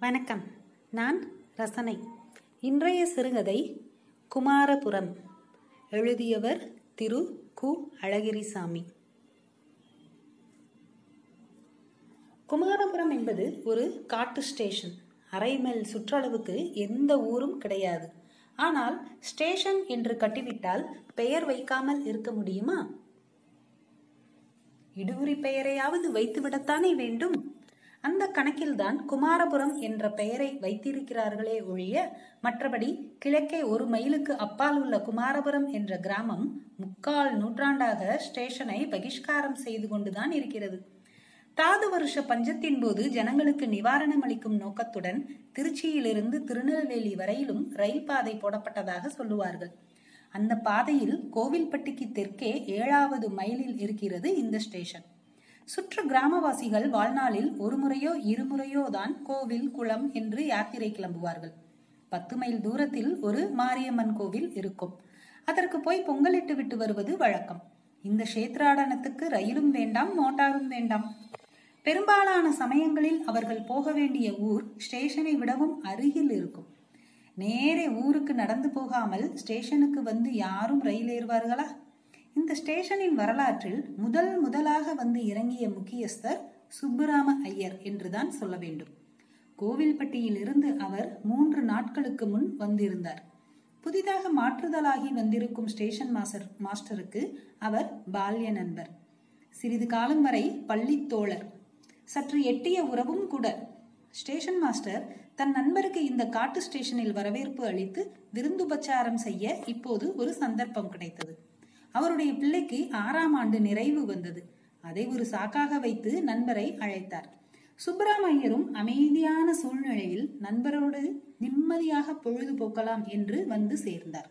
வணக்கம். நான் ரசனை. இன்றைய சிறுகதை குமாரபுரம். எழுதியவர் திரு. கு. அழகிரிசாமி. குமாரபுரம் என்பது ஒரு காட்டு ஸ்டேஷன். அரை மைல் சுற்றளவுக்கு எந்த ஊரும் கிடையாது. ஆனால் ஸ்டேஷன் என்று கட்டிவிட்டால் பெயர் வைக்காமல் இருக்க முடியுமா? இடுகுறி பெயரையாவது வைத்துவிடத்தானே வேண்டும்? அந்த கணக்கில்தான் குமாரபுரம் என்ற பெயரை வைத்திருக்கிறார்களே ஒழிய மற்றபடி கிழக்கே ஒரு மைலுக்கு அப்பால் உள்ள குமாரபுரம் என்ற கிராமம் முக்கால் நூற்றாண்டாக ஸ்டேஷனை பகிஷ்காரம் செய்து கொண்டுதான் இருக்கிறது. தாது வருஷ பஞ்சத்தின் போது ஜனங்களுக்கு நிவாரணம் அளிக்கும் நோக்கத்துடன் திருச்சியிலிருந்து திருநெல்வேலி வரையிலும் ரயில் பாதை போடப்பட்டதாக சொல்லுவார்கள். அந்த பாதையில் கோவில்பட்டிக்கு தெற்கே ஏழாவது மைலில் இருக்கிறது இந்த ஸ்டேஷன். சுற்று கிராமவாசிகள் வாழ்நாளில் ஒரு முறையோ இருமுறையோ தான் கோவில் குளம் என்று யாத்திரை கிளம்புவார்கள். பத்து மைல் தூரத்தில் ஒரு மாரியம்மன் கோவில் இருக்கும். அதற்கு போய் பொங்கலிட்டு விட்டு வருவது வழக்கம். இந்த கஷேத்ராடனத்துக்கு ரயிலும் வேண்டாம் மோட்டாரும் வேண்டாம். பெரும்பாலான சமயங்களில் அவர்கள் போக வேண்டிய ஊர் ஸ்டேஷனை விடவும் அருகில் இருக்கும். நேரே ஊருக்கு நடந்து போகாமல் ஸ்டேஷனுக்கு வந்து யாரும் ரயில் ஏறுவார்களா? இந்த ஸ்டேஷனின் வரலாற்றில் முதல் முதலாக வந்து இறங்கிய முக்கியஸ்தர் சுப்புராம ஐயர் என்றுதான் சொல்ல வேண்டும். கோவில்பட்டியில் இருந்து அவர் மூன்று நாட்களுக்கு முன் வந்திருந்தார். புதிதாக மாற்றுதலாகி வந்திருக்கும் ஸ்டேஷன் மாஸ்டர் மாஸ்டருக்கு அவர் பால்ய நண்பர். சிறிது காலம் வரை பள்ளி தோழர். சற்று எட்டிய உறவும் கூட. ஸ்டேஷன் மாஸ்டர் தன் நண்பருக்கு இந்த காட்டு ஸ்டேஷனில் வரவேற்பு அளித்து விருந்துபச்சாரம் செய்ய இப்போது ஒரு சந்தர்ப்பம் கிடைத்தது. அவருடைய பிள்ளைக்கு ஆறாம் ஆண்டு நிறைவு வந்தது. அதை ஒரு சாக்காக வைத்து நண்பரை அழைத்தார். சுப்பராமையரும் அமைதியான சூழ்நிலையில் நண்பரோடு நிம்மதியாக பொழுது போக்கலாம் என்று வந்து சேர்ந்தார்.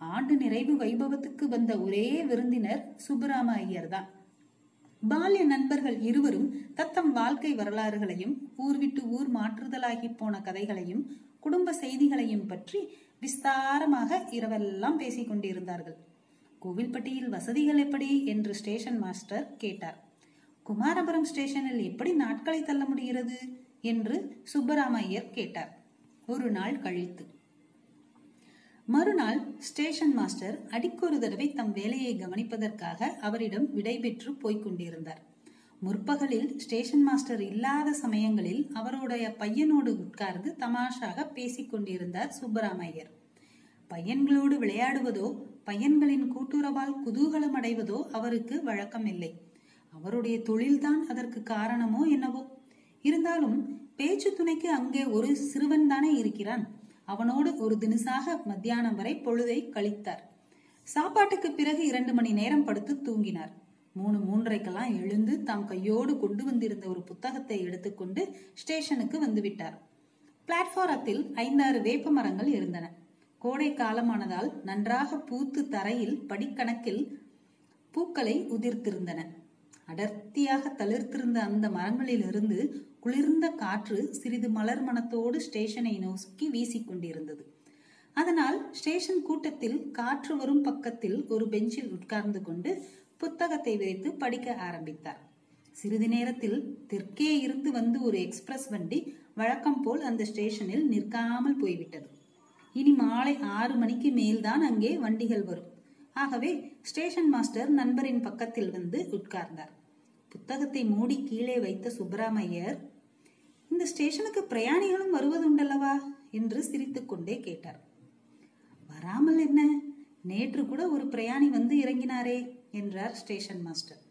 ஆண்டு நிறைவு வைபவத்துக்கு வந்த ஒரே விருந்தினர் சுப்பிராம ஐயர் தான் பால்ய நண்பர்கள் இருவரும் தத்தம் வாழ்க்கை வரலாறுகளையும் ஊர் விட்டு ஊர் மாற்றுதலாகி போன கதைகளையும் குடும்ப செய்திகளையும் பற்றி விஸ்தாரமாக இரவெல்லாம் பேசிக் கொண்டிருந்தார்கள். கோவில்பட்டியில் வசதிகள் எப்படி என்று ஸ்டேஷன் மாஸ்டர் கேட்டார். குமாரபுரம் ஸ்டேஷனில் எப்படி நாட்களை தள்ள முடிகிறது என்று சுப்பராமையர் கேட்டார். ஒரு நாள் கழித்து. மறுநாள் ஸ்டேஷன் மாஸ்டர் அடிக்கொரு தடவை தம் வேலையை கவனிப்பதற்காக அவரிடம் விடைபெற்று போய்க் கொண்டிருந்தார். முற்பகலில் ஸ்டேஷன் மாஸ்டர் இல்லாத சமயங்களில் அவருடைய பையனோடு உட்கார்ந்து தமாஷாக பேசிக் கொண்டிருந்தார் சுப்பராமையர். பையன்களோடு விளையாடுவதோ பையன்களின் கூட்டுறவால் குதூகலம் அடைவதோ அவருக்கு வழக்கமில்லை. அவருடைய தொழில்தான் அதற்கு காரணமோ என்னவோ? இருந்தாலும் பேச்சு துணைக்கு அங்கே ஒரு சிறுவன் தானே இருக்கிறான். அவனோடு ஒரு தினசாக மத்தியானம் வரை பொழுதை கழித்தார். சாப்பாட்டுக்கு பிறகு இரண்டு மணி நேரம் படுத்து தூங்கினார். மூணு மூன்றைக்கெல்லாம் எழுந்து தாம் கையோடு கொண்டு வந்திருந்த ஒரு புத்தகத்தை எடுத்துக்கொண்டு ஸ்டேஷனுக்கு வந்துவிட்டார். பிளாட்ஃபாரத்தில் ஐந்தாறு வேப்ப மரங்கள் இருந்தன. கோடை காலமானதால் நன்றாக பூத்து தரையில் படிக்கணக்கில் பூக்களை உதிர்த்திருந்தன. அடர்த்தியாக தளிர்த்திருந்த அந்த மரங்களிலிருந்து குளிர்ந்த காற்று சிறிது மலர் மனத்தோடு ஸ்டேஷனை நோக்கி வீசிக்கொண்டிருந்தது அதனால் ஸ்டேஷன் கூட்டத்தில் காற்று வரும் பக்கத்தில் ஒரு பெஞ்சில் உட்கார்ந்து கொண்டு புத்தகத்தை வைத்து படிக்க ஆரம்பித்தார். சிறிது நேரத்தில் தெற்கே இருந்து வந்து ஒரு எக்ஸ்பிரஸ் வண்டி வழக்கம் போல் அந்த ஸ்டேஷனில் நிற்காமல் போய்விட்டது. இனி மாலை ஆறு மணிக்கு மேல்தான் அங்கே வண்டிகள் வரும். ஆகவே ஸ்டேஷன் மாஸ்டர் நண்பரின் பக்கத்தில் வந்து உட்கார்ந்தார். புத்தகத்தை மூடி கீழே வைத்த சுப்பிராமையர் இந்த ஸ்டேஷனுக்கு பிரயாணிகளும் வருவதுண்டல்லவா? என்று சிரித்துக்கொண்டே கேட்டார். வராமல் என்ன? நேற்று கூட ஒரு பிரயாணி வந்து இறங்கினாரே என்றார் ஸ்டேஷன் மாஸ்டர்.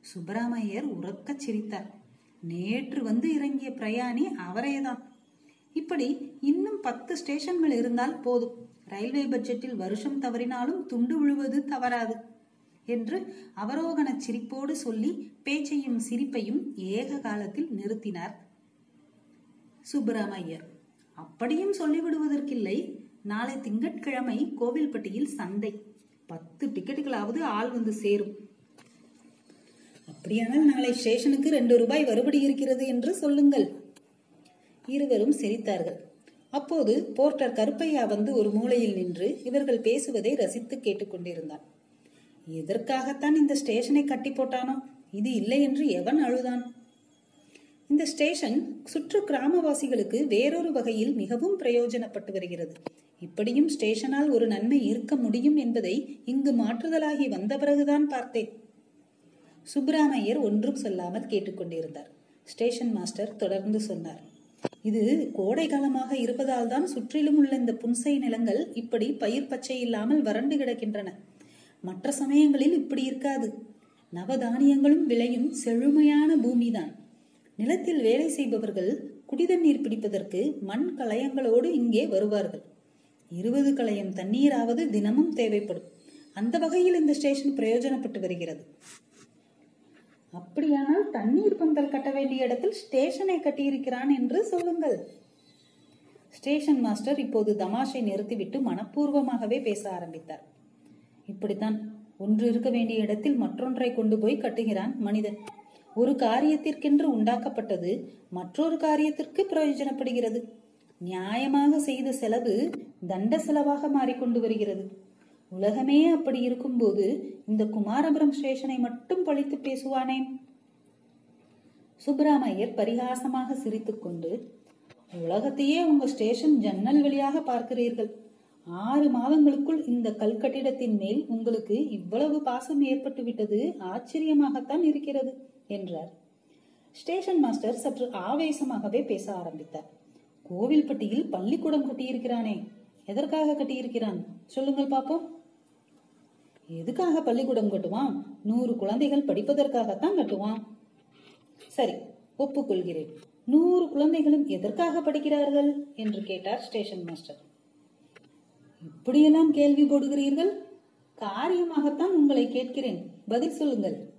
சுப்பிராமையர் உறக்கச் சிரித்தார். நேற்று வந்து இறங்கிய பிரயாணி அவரேதான். இப்படி இன்னும் பத்து ஸ்டேஷன்கள் இருந்தால் போதும். ரயில்வே பட்ஜெட்டில் வருஷம் தவறினாலும் துண்டு விழுவது தவறாது என்று அவரோகண சிரிப்போடு சொல்லி பேச்சையும் சிரிப்பையும் ஏக காலத்தில் நிறுத்தினார் சுப்பிரமணியர். அப்படியும் சொல்லிவிடுவதற்கில்லை. நாளை திங்கட்கிழமை கோவில்பட்டியில் சந்தை. பத்து டிக்கெட்டுகளாவது ஆள் வந்து சேரும். அப்படியானால் நாளை ஸ்டேஷனுக்கு ரெண்டு ரூபாய் வருபடி இருக்கிறது என்று சொல்லுங்கள். இருவரும் சிரித்தார்கள். அப்போது போர்ட்டர் கருப்பையா வந்து ஒரு மூலையில் நின்று இவர்கள் பேசுவதை ரசித்து கேட்டுக்கொண்டிருந்தான் எதற்காகத்தான் இந்த ஸ்டேஷனை கட்டி போட்டானோ? இது இல்லை என்று எவன் அழுதான்? இந்த ஸ்டேஷன் சுற்று கிராமவாசிகளுக்கு வேறொரு வகையில் மிகவும் பிரயோஜனப்பட்டு வருகிறது. இப்படியும் ஸ்டேஷனால் ஒரு நன்மை இருக்க முடியும் என்பதை இங்கு மாற்றுதலாகி வந்த பிறகுதான் பார்த்தேன். சுப்பிராமையர் ஒன்றும் சொல்லாமல் கேட்டுக்கொண்டிருந்தார் ஸ்டேஷன் மாஸ்டர் தொடர்ந்து சொன்னார். இது கோடை காலமாக இருப்பதால் தான் சுற்றிலும் உள்ள இந்த புன்சை நிலங்கள் இப்படி பயிர் பச்சை இல்லாமல் வறண்டு கிடக்கின்றன. மற்ற சமயங்களில் இப்படி இருக்காது. நவதானியங்களும் விளையும் செழுமையான பூமிதான். நிலத்தில் வேலை செய்பவர்கள் குடிதண்ணீர் பிடிப்பதற்கு மண் கலயங்களோடு இங்கே வருவார்கள். இருபது கலயம் தண்ணீராவது தினமும் தேவைப்படும். அந்த வகையில் இந்த ஸ்டேஷன் பிரயோஜனப்பட்டு வருகிறது. அப்படியானால் தண்ணீர் பந்தல் கட்ட வேண்டிய இடத்தில் ஸ்டேஷனை கட்டியிருக்கிறான் என்று சொல்லுங்கள். ஸ்டேஷன் மாஸ்டர் இப்போது தமாஷை நிறுத்திவிட்டு மனப்பூர்வமாகவே பேச ஆரம்பித்தார். இப்படித்தான் ஒன்று இருக்க வேண்டிய இடத்தில் மற்றொன்றை கொண்டு போய் கட்டுகிறான் மனிதன். ஒரு காரியத்திற்கென்று உண்டாக்கப்பட்டது மற்றொரு காரியத்திற்கு பிரயோஜனப்படுகிறது. நியாயமாக செய்த செலவு தண்ட செலவாக மாறிக்கொண்டு வருகிறது. உலகமே அப்படி இருக்கும்போது இந்த குமாரபுரம் ஸ்டேஷனை மட்டும் பழித்து பேசுவானேன் சுப்பிராமையர் பரிகாசமாக சிரித்துக்கொண்டு உலகத்தையே உங்க ஸ்டேஷன் ஜன்னல் வழியாக பார்க்கிறீர்கள். ஆறு மாதங்களுக்குள் இந்த கல்கட்டிடத்தின் மேல் உங்களுக்கு இவ்வளவு பாசம் ஏற்பட்டு விட்டது ஆச்சரியமாகத்தான் இருக்கிறது என்றார். ஸ்டேஷன் மாஸ்டர் சற்று ஆவேசமாகவே பேச ஆரம்பித்தார். கோவில்பட்டியில் பள்ளிக்கூடம் கட்டியிருக்கிறானே எதற்காக கட்டியிருக்கிறான்? சொல்லுங்கள் பாப்போம். எதுக்காக பள்ளிக்கூடம் கட்டுவான்? நூறு குழந்தைகள் படிப்பதற்காகத்தான் கட்டுவான். சரி ஒப்புக்கொள்கிறேன். நூறு குழந்தைகளும் எதற்காக படிக்கிறார்கள்? என்று கேட்டார் ஸ்டேஷன் மாஸ்டர். இப்படியெல்லாம் கேள்வி போடுகிறீர்கள்? காரியமாகத்தான் உங்களை கேட்கிறேன். பதில் சொல்லுங்கள்.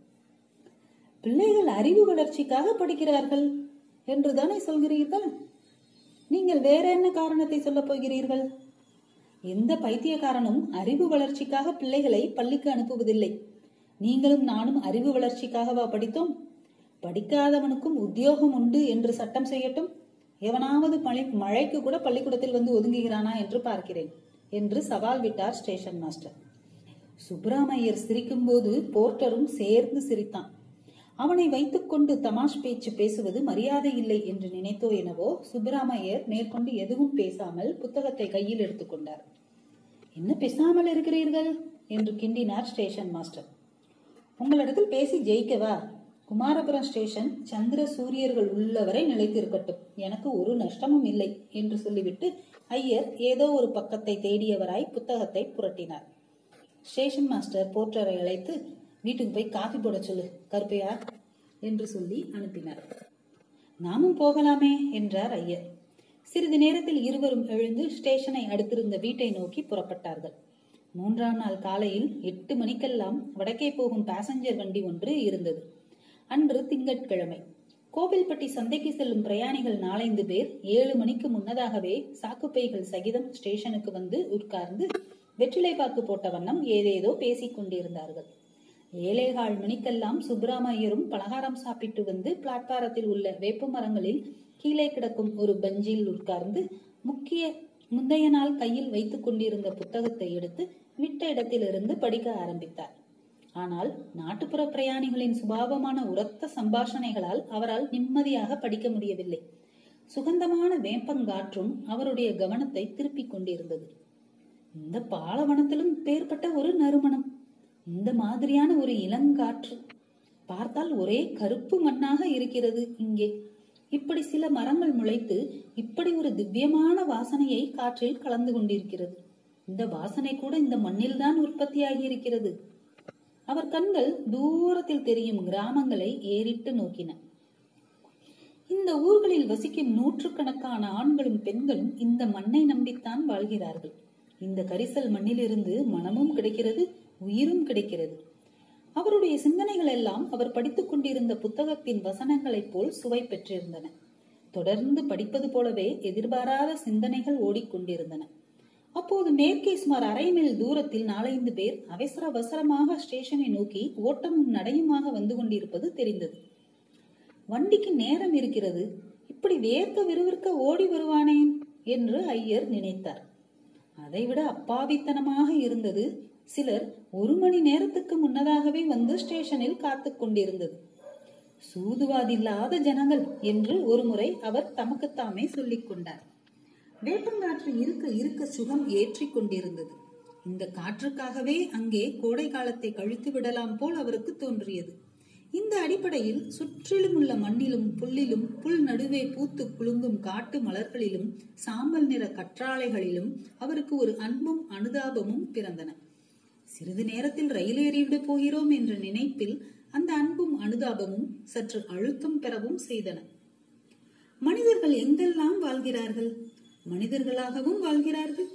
பிள்ளைகள் அறிவு வளர்ச்சிக்காக படிக்கிறார்கள் என்று தானே சொல்கிறீர்கள்? நீங்கள் வேற என்ன காரணத்தை சொல்லப் போகிறீர்கள்? எந்த பைத்தியக்காரனும் அறிவு வளர்ச்சிக்காக பிள்ளைகளை பள்ளிக்கு அனுப்புவதில்லை. நீங்களும் நானும் அறிவு வளர்ச்சிக்காகவா படித்தோம்? படிக்காதவனுக்கும் உத்தியோகம் உண்டு என்று சட்டம் செய்யட்டும். எவனாவது பழி மழைக்கு கூட பள்ளிக்கூடத்தில் வந்து ஒதுங்குகிறானா என்று பார்க்கிறேன் என்று சவால் விட்டார் ஸ்டேஷன் மாஸ்டர். சுப்பிராமையர் சிரிக்கும் போது போர்ட்டரும் சேர்ந்து சிரித்தான். அவனை வைத்துக்கொண்டு தமாஷ் பேச்சு பேசுவது மரியாதை இல்லை என்று நினைத்தோ எனவோ சுப்பிராமையர் மேற்கொண்டு எதுவும் பேசாமல் புத்தகத்தை கையில் எடுத்துக்கொண்டார் என்ன பேசாமல் இருக்கிறீர்கள்? என்று கிண்டினார் ஸ்டேஷன் மாஸ்டர். உங்களிடத்தில் பேசி ஜெயிக்கவா? குமாரபுரம் ஸ்டேஷன் சந்திர சூரியர்கள் உள்ளவரை நிலைத்திருக்கட்டும். எனக்கு ஒரு நஷ்டமும் இல்லை என்று சொல்லிவிட்டு ஐயர் ஏதோ ஒரு பக்கத்தை தேடியவராய் புத்தகத்தை புரட்டினார். ஸ்டேஷன் மாஸ்டர் போற்றரை அழைத்து வீட்டுக்கு போய் காஃபி போட சொல்லு கருப்பையா? என்று சொல்லி அனுப்பினார். நாமும் போகலாமே என்றார் ஐயர். சிறிது நேரத்தில் இருவரும் எழுந்து ஸ்டேஷனை அடுத்திருந்த வீட்டை நோக்கி புறப்பட்டார்கள். மூன்றாம் நாள் காலையில் எட்டு மணிக்கெல்லாம் வடக்கே போகும் பாசஞ்சர் வண்டி ஒன்று இருந்தது. அன்று திங்கட்கிழமை. கோவில்பட்டி சந்தைக்கு செல்லும் பிரயாணிகள் நாலைந்து பேர் ஏழு மணிக்கு முன்னதாகவே சாக்குப்பைகள் சகிதம் ஸ்டேஷனுக்கு வந்து உட்கார்ந்து வெற்றிலை பாக்கு போட்ட வண்ணம் ஏதேதோ பேசிக் கொண்டிருந்தார்கள் ஏழேகால் மணிக்கெல்லாம் சுப்பிராமையரும் பலகாரம் சாப்பிட்டு வந்து பிளாட்பாரத்தில் உள்ள வேப்ப மரங்களில் கீழே கிடக்கும் ஒரு பெஞ்சில் உட்கார்ந்து முக்கிய முந்தைய நாள் கையில் வைத்துக் கொண்டிருந்த புத்தகத்தை எடுத்து விட்ட இடத்திலிருந்து படிக்க ஆரம்பித்தார். ஆனால் நாட்டுப்புற பிரயாணிகளின் சுபாவமான உரத்த சம்பாஷணைகளால் அவரால் நிம்மதியாக படிக்க முடியவில்லை. சுகந்தமான வேப்பங்காற்றும் அவருடைய கவனத்தை திருப்பிக் கொண்டிருந்தது. இந்த பாலவனத்திலும் பேர்பட்ட ஒரு நறுமணம். இந்த மாதிரியான ஒரு இளங்காற்று பார்த்தால் ஒரே கருப்பு மண்ணாக இருக்கிறது இங்கே. இப்படி சில மரங்கள் முளைத்து இப்படி ஒரு திவ்யமான வாசனையை காற்றில் கலந்து கொண்டிருக்கிறது. இந்த வாசனை கூட இந்த மண்ணில்தான் உற்பத்தியாகி இருக்கிறது. அவர் கண்கள் தூரத்தில் தெரியும் கிராமங்களை ஏறிட்டு நோக்கின. இந்த ஊர்களில் வசிக்கும் நூற்றுக்கணக்கான ஆண்களும் பெண்களும் இந்த மண்ணை நம்பித்தான் வாழ்கிறார்கள். இந்த கரிசல் மண்ணிலிருந்து மனமும் கிடைக்கிறது உயிரும் கிடைக்கிறது. அவருடைய சிந்தனைகள் எல்லாம் அவர் படித்துக் கொண்டிருந்த புத்தகத்தின் வசனங்களைப் போல் சுவை பெற்றிருந்தன. தொடர்ந்து படிப்பது போலவே எதிர்பாராத சிந்தனைகள் ஓடிக்கொண்டிருந்தன. அப்போது மேற்கே சுமார் அரை மைல் தூரத்தில் நாலைந்து பேர் அவசர அவசரமாக ஸ்டேஷனை நோக்கி ஓட்டமும் நடையுமாக வந்து கொண்டிருப்பது தெரிந்தது. வண்டிக்கு நேரம் இருக்கிறது. இப்படி வேர்க்க விறுவிற்க ஓடி வருவானேன்? என்று ஐயர் நினைத்தார். அதைவிட அப்பாவித்தனமாக இருந்தது. சிலர் ஒரு மணி நேரத்துக்கு முன்னதாகவே வந்து ஸ்டேஷனில் காத்து கொண்டிருந்தது. சூதுவாதில்லாத ஜனங்கள் என்று ஒருமுறை அவர் தமக்குத்தாமே சொல்லிக் கொண்டார். வேப்பங்காற்று இருக்க இருக்க சுகம் ஏற்றி கொண்டிருந்தது. இந்த காற்றுக்காகவே அங்கே கோடை காலத்தை கழித்து விடலாம் போல் அவருக்கு தோன்றியது. இந்த அடிப்படையில் சுற்றிலும் உள்ள மண்ணிலும் புல்லிலும் புல் நடுவே பூத்து குலுங்கும் காட்டு மலர்களிலும் சாம்பல் நிற கற்றாழைகளிலும் அவருக்கு ஒரு அன்பும் அனுதாபமும் பிறந்தன. சிறிது நேரத்தில் ரயில் ஏறிவிட போகிறோம் என்ற நினைப்பில் அந்த அன்பும் அனுதாபமும் சற்று அழுத்தம் பெறவும் செய்தன. மனிதர்கள் எங்கெல்லாம் வாழ்கிறார்கள்? மனிதர்களாகவும் வாழ்கிறார்கள்?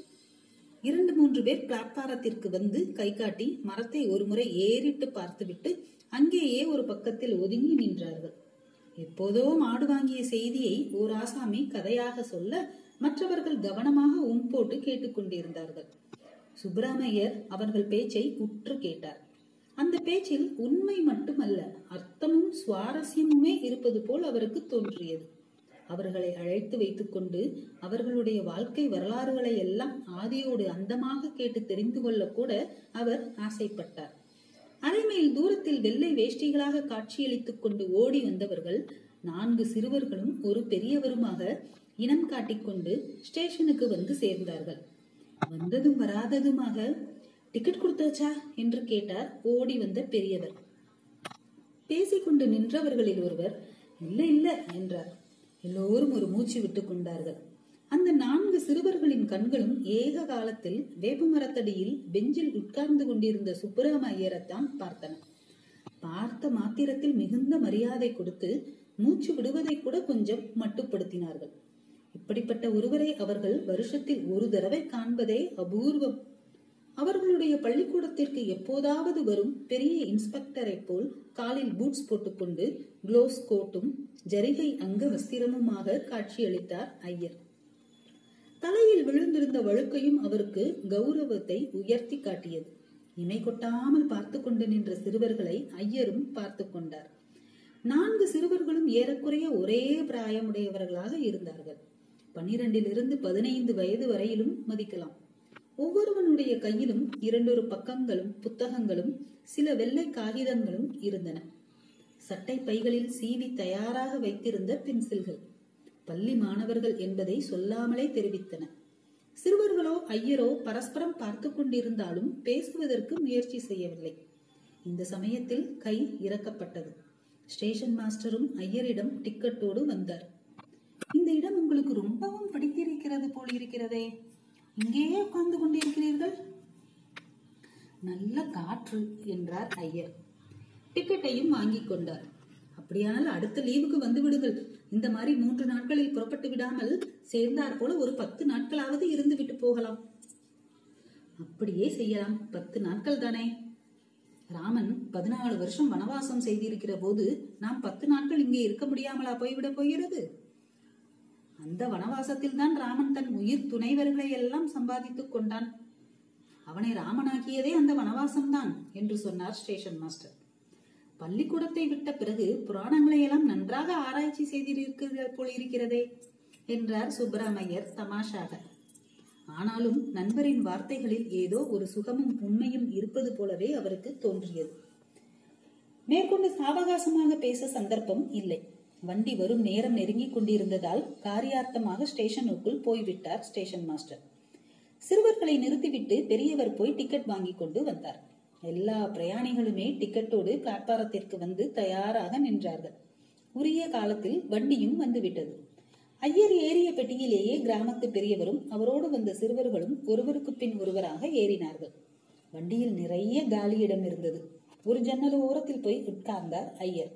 இரண்டு மூன்று பேர் பிளாட்பாரத்திற்கு வந்து கை காட்டி மரத்தை ஒருமுறை ஏறிட்டு பார்த்துவிட்டு அங்கேயே ஒரு பக்கத்தில் ஒதுங்கி நின்றார்கள். எப்போதோ மாடு வாங்கிய செய்தியை ஓர் ஆசாமி கதையாக சொல்ல மற்றவர்கள் கவனமாக உம் போட்டு கேட்டுக்கொண்டிருந்தார்கள் சுப்பிரமணியர் அவர்கள் பேச்சை உற்று கேட்டார். அந்த பேச்சில் உண்மை மட்டுமல்ல அர்த்தமும் சுவாரஸ்யமுமே இருப்பது போல் அவருக்கு தோன்றியது. அவர்களை அழைத்து வைத்துக்கொண்டு அவர்களுடைய வாழ்க்கை வரலாறுகளை எல்லாம் ஆதியோடு அந்தமாக கேட்டு தெரிந்து கொள்ள கூட அவர் ஆசைப்பட்டார். அரைமையில் தூரத்தில் வெள்ளை வேஷ்டிகளாக காட்சியளித்துக் கொண்டு ஓடி வந்தவர்கள் நான்கு சிறுவர்களும் ஒரு பெரியவருமாக இனம் காட்டிக்கொண்டு ஸ்டேஷனுக்கு வந்து சேர்ந்தார்கள். வந்ததும் வராததுமாக டிக்கெட் கொடுத்தாச்சா? என்று கேட்டார் ஓடி வந்த பெரியவர். பேசிக்கொண்டு நின்றவர்களில் ஒருவர் இல்ல இல்ல என்றார். எல்லோரும் ஒரு மூச்சு விட்டுக் கொண்டார்கள். அந்த நான்கு சிறுவர்களின் கண்களும் ஏக காலத்தில் வேப்பமரத்தடியில் பெஞ்சில் உட்கார்ந்து கொண்டிருந்த சுப்பராம ஐயரைத்தான் பார்த்தன. பார்த்த மாத்திரத்தில் மிகுந்த மரியாதை கொடுத்து மூச்சு விடுவதை கூட கொஞ்சம் மட்டுப்படுத்தினார்கள். இப்படிப்பட்ட ஒருவரை அவர்கள் வருஷத்தில் ஒரு தடவை காண்பதே அபூர்வம். அவர்களுடைய பள்ளிக்கூடத்திற்கு எப்போதாவது வரும் பெரிய இன்ஸ்பெக்டரை போல் காலில் பூட்ஸ் போட்டுக்கொண்டு குளோஸ் கோட்டும் ஜரிகை அங்க வஸ்திரமுமாக காட்சியளித்தார் ஐயர். தலையில் விழுந்திருந்த வழுக்கையும் அவருக்கு கௌரவத்தை உயர்த்தி காட்டியது. இமை கொட்டாமல் பார்த்து கொண்டு நின்ற சிறுவர்களை ஐயரும் பார்த்து கொண்டார். நான்கு சிறுவர்களும் ஏறக்குறைய ஒரே பிராயமுடையவர்களாக இருந்தார்கள். பன்னிரண்டிலிருந்து பதினைந்து வயது வரையிலும் மதிக்கலாம். ஒவ்வொருவனுடைய கையிலும் இரண்டொரு பக்கங்களும் புத்தகங்களும் சில வெள்ளை காகிதங்களும் இருந்தன. சட்டை பைகளில் சீவி தயாராக வைத்திருந்த பென்சில்கள். பள்ளி மாணவர்கள் என்பதை சொல்லாமலே தெரிவித்தன. சிறுவர்களோ ஐயரோ பரஸ்பரம் பார்த்து கொண்டிருந்தாலும் பேசுவதற்கு முயற்சி செய்யவில்லை. இந்த சமயத்தில் கை இறக்கப்பட்டது. ஸ்டேஷன் மாஸ்டரும் ஐயரிடம் டிக்கெட்டோடு வந்தார். இந்த இடம் உங்களுக்கு ரொம்பவும் பிடித்திருக்கிறது போல் இருக்கிறதே. இங்கேயே உட்கார்ந்து கொண்டிருக்கிறீர்கள்? நல்ல காற்று என்றார் ஐயர். டிக்கெட்டையும் வாங்கி கொண்டார். அப்படியானால் அடுத்த லீவுக்கு வந்து விடுங்கள். இந்த மாதிரி மூன்று நாட்களில் புறப்பட்டு விடாமல் சேர்ந்தார் போல ஒரு பத்து நாட்களாவது இருந்து விட்டு போகலாம். அப்படியே செய்யலாம். பத்து நாட்கள் தானே? ராமன் பதினாலு வருஷம் வனவாசம் செய்திருக்கிற போது நாம் பத்து நாட்கள் இங்கே இருக்க முடியாமலா போய்விட போகிறது? அந்த வனவாசத்தில் தான் ராமன் தன் உயிர் துணைவர்களை எல்லாம் சம்பாதித்துக் கொண்டான். அவனை ராமனாக்கியதே அந்த வனவாசம்தான் என்று சொன்னார் ஸ்டேஷன் மாஸ்டர். பள்ளிக்கூடத்தை விட்ட பிறகு புராணங்களை எல்லாம் நன்றாக ஆராய்ச்சி செய்திருக்கிறீர்கள் போல் இருக்கிறதே என்றார் சுப்பிரமணியர் தமாஷாக. ஆனாலும் நண்பரின் வார்த்தைகளில் ஏதோ ஒரு சுகமும் உண்மையும் இருப்பது போலவே அவருக்கு தோன்றியது. மேற்கொண்டு சாவகாசமாக பேச சந்தர்ப்பம் இல்லை. வண்டி வரும் நேரம் நெருங்கிக் கொண்டிருந்ததால் காரியார்த்தமாக ஸ்டேஷனுக்குள் போய்விட்டார் ஸ்டேஷன் மாஸ்டர். சிறுவர்களை நிறுத்திவிட்டு பெரியவர் போய் டிக்கெட் வாங்கி கொண்டு வந்தார். எல்லா பிரயாணிகளுமே டிக்கெட்டோடு பிளாட்பாரத்திற்கு வந்து தயாராக நின்றார்கள். உரிய காலத்தில் வண்டியும் வந்துவிட்டது. ஐயர் ஏறிய பெட்டியிலேயே கிராமத்து பெரியவரும் அவரோடு வந்த சிறுவர்களும் ஒருவருக்கு பின் ஒருவராக ஏறினார்கள். வண்டியில் நிறைய காலியிடம் இருந்தது. ஒரு ஜன்னல் ஓரத்தில் போய் உட்கார்ந்தார் ஐயர்.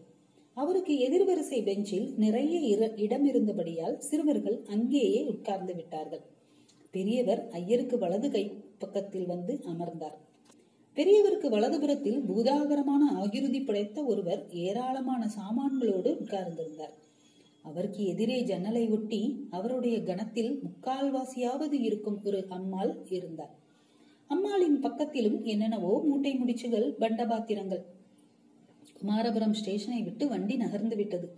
அவருக்கு எதிர்வரிசை பெஞ்சில் நிறைய இடம் இருந்தபடியால் சிறுவர்கள் அங்கேயே உட்கார்ந்து விட்டார்கள். பெரியவர் ஐயருக்கு வலது கை பக்கத்தில் வந்து அமர்ந்தார். பெரியவருக்கு வலதுபுறத்தில் பூதாகரமான ஆகிருதி படைத்த ஒருவர் ஏராளமான சாமான்களோடு உட்கார்ந்திருந்தார். அவருக்கு எதிரே ஜன்னலை ஒட்டி அவருடைய கணத்தில் முக்கால்வாசியாவது இருக்கும் ஒரு அம்மாள் இருந்தார். அம்மாளின் பக்கத்திலும் என்னென்னவோ மூட்டை முடிச்சுகள் பண்டபாத்திரங்கள். குமாரபுரம் ஸ்டேஷனை விட்டு வண்டி நகர்ந்து விட்டது.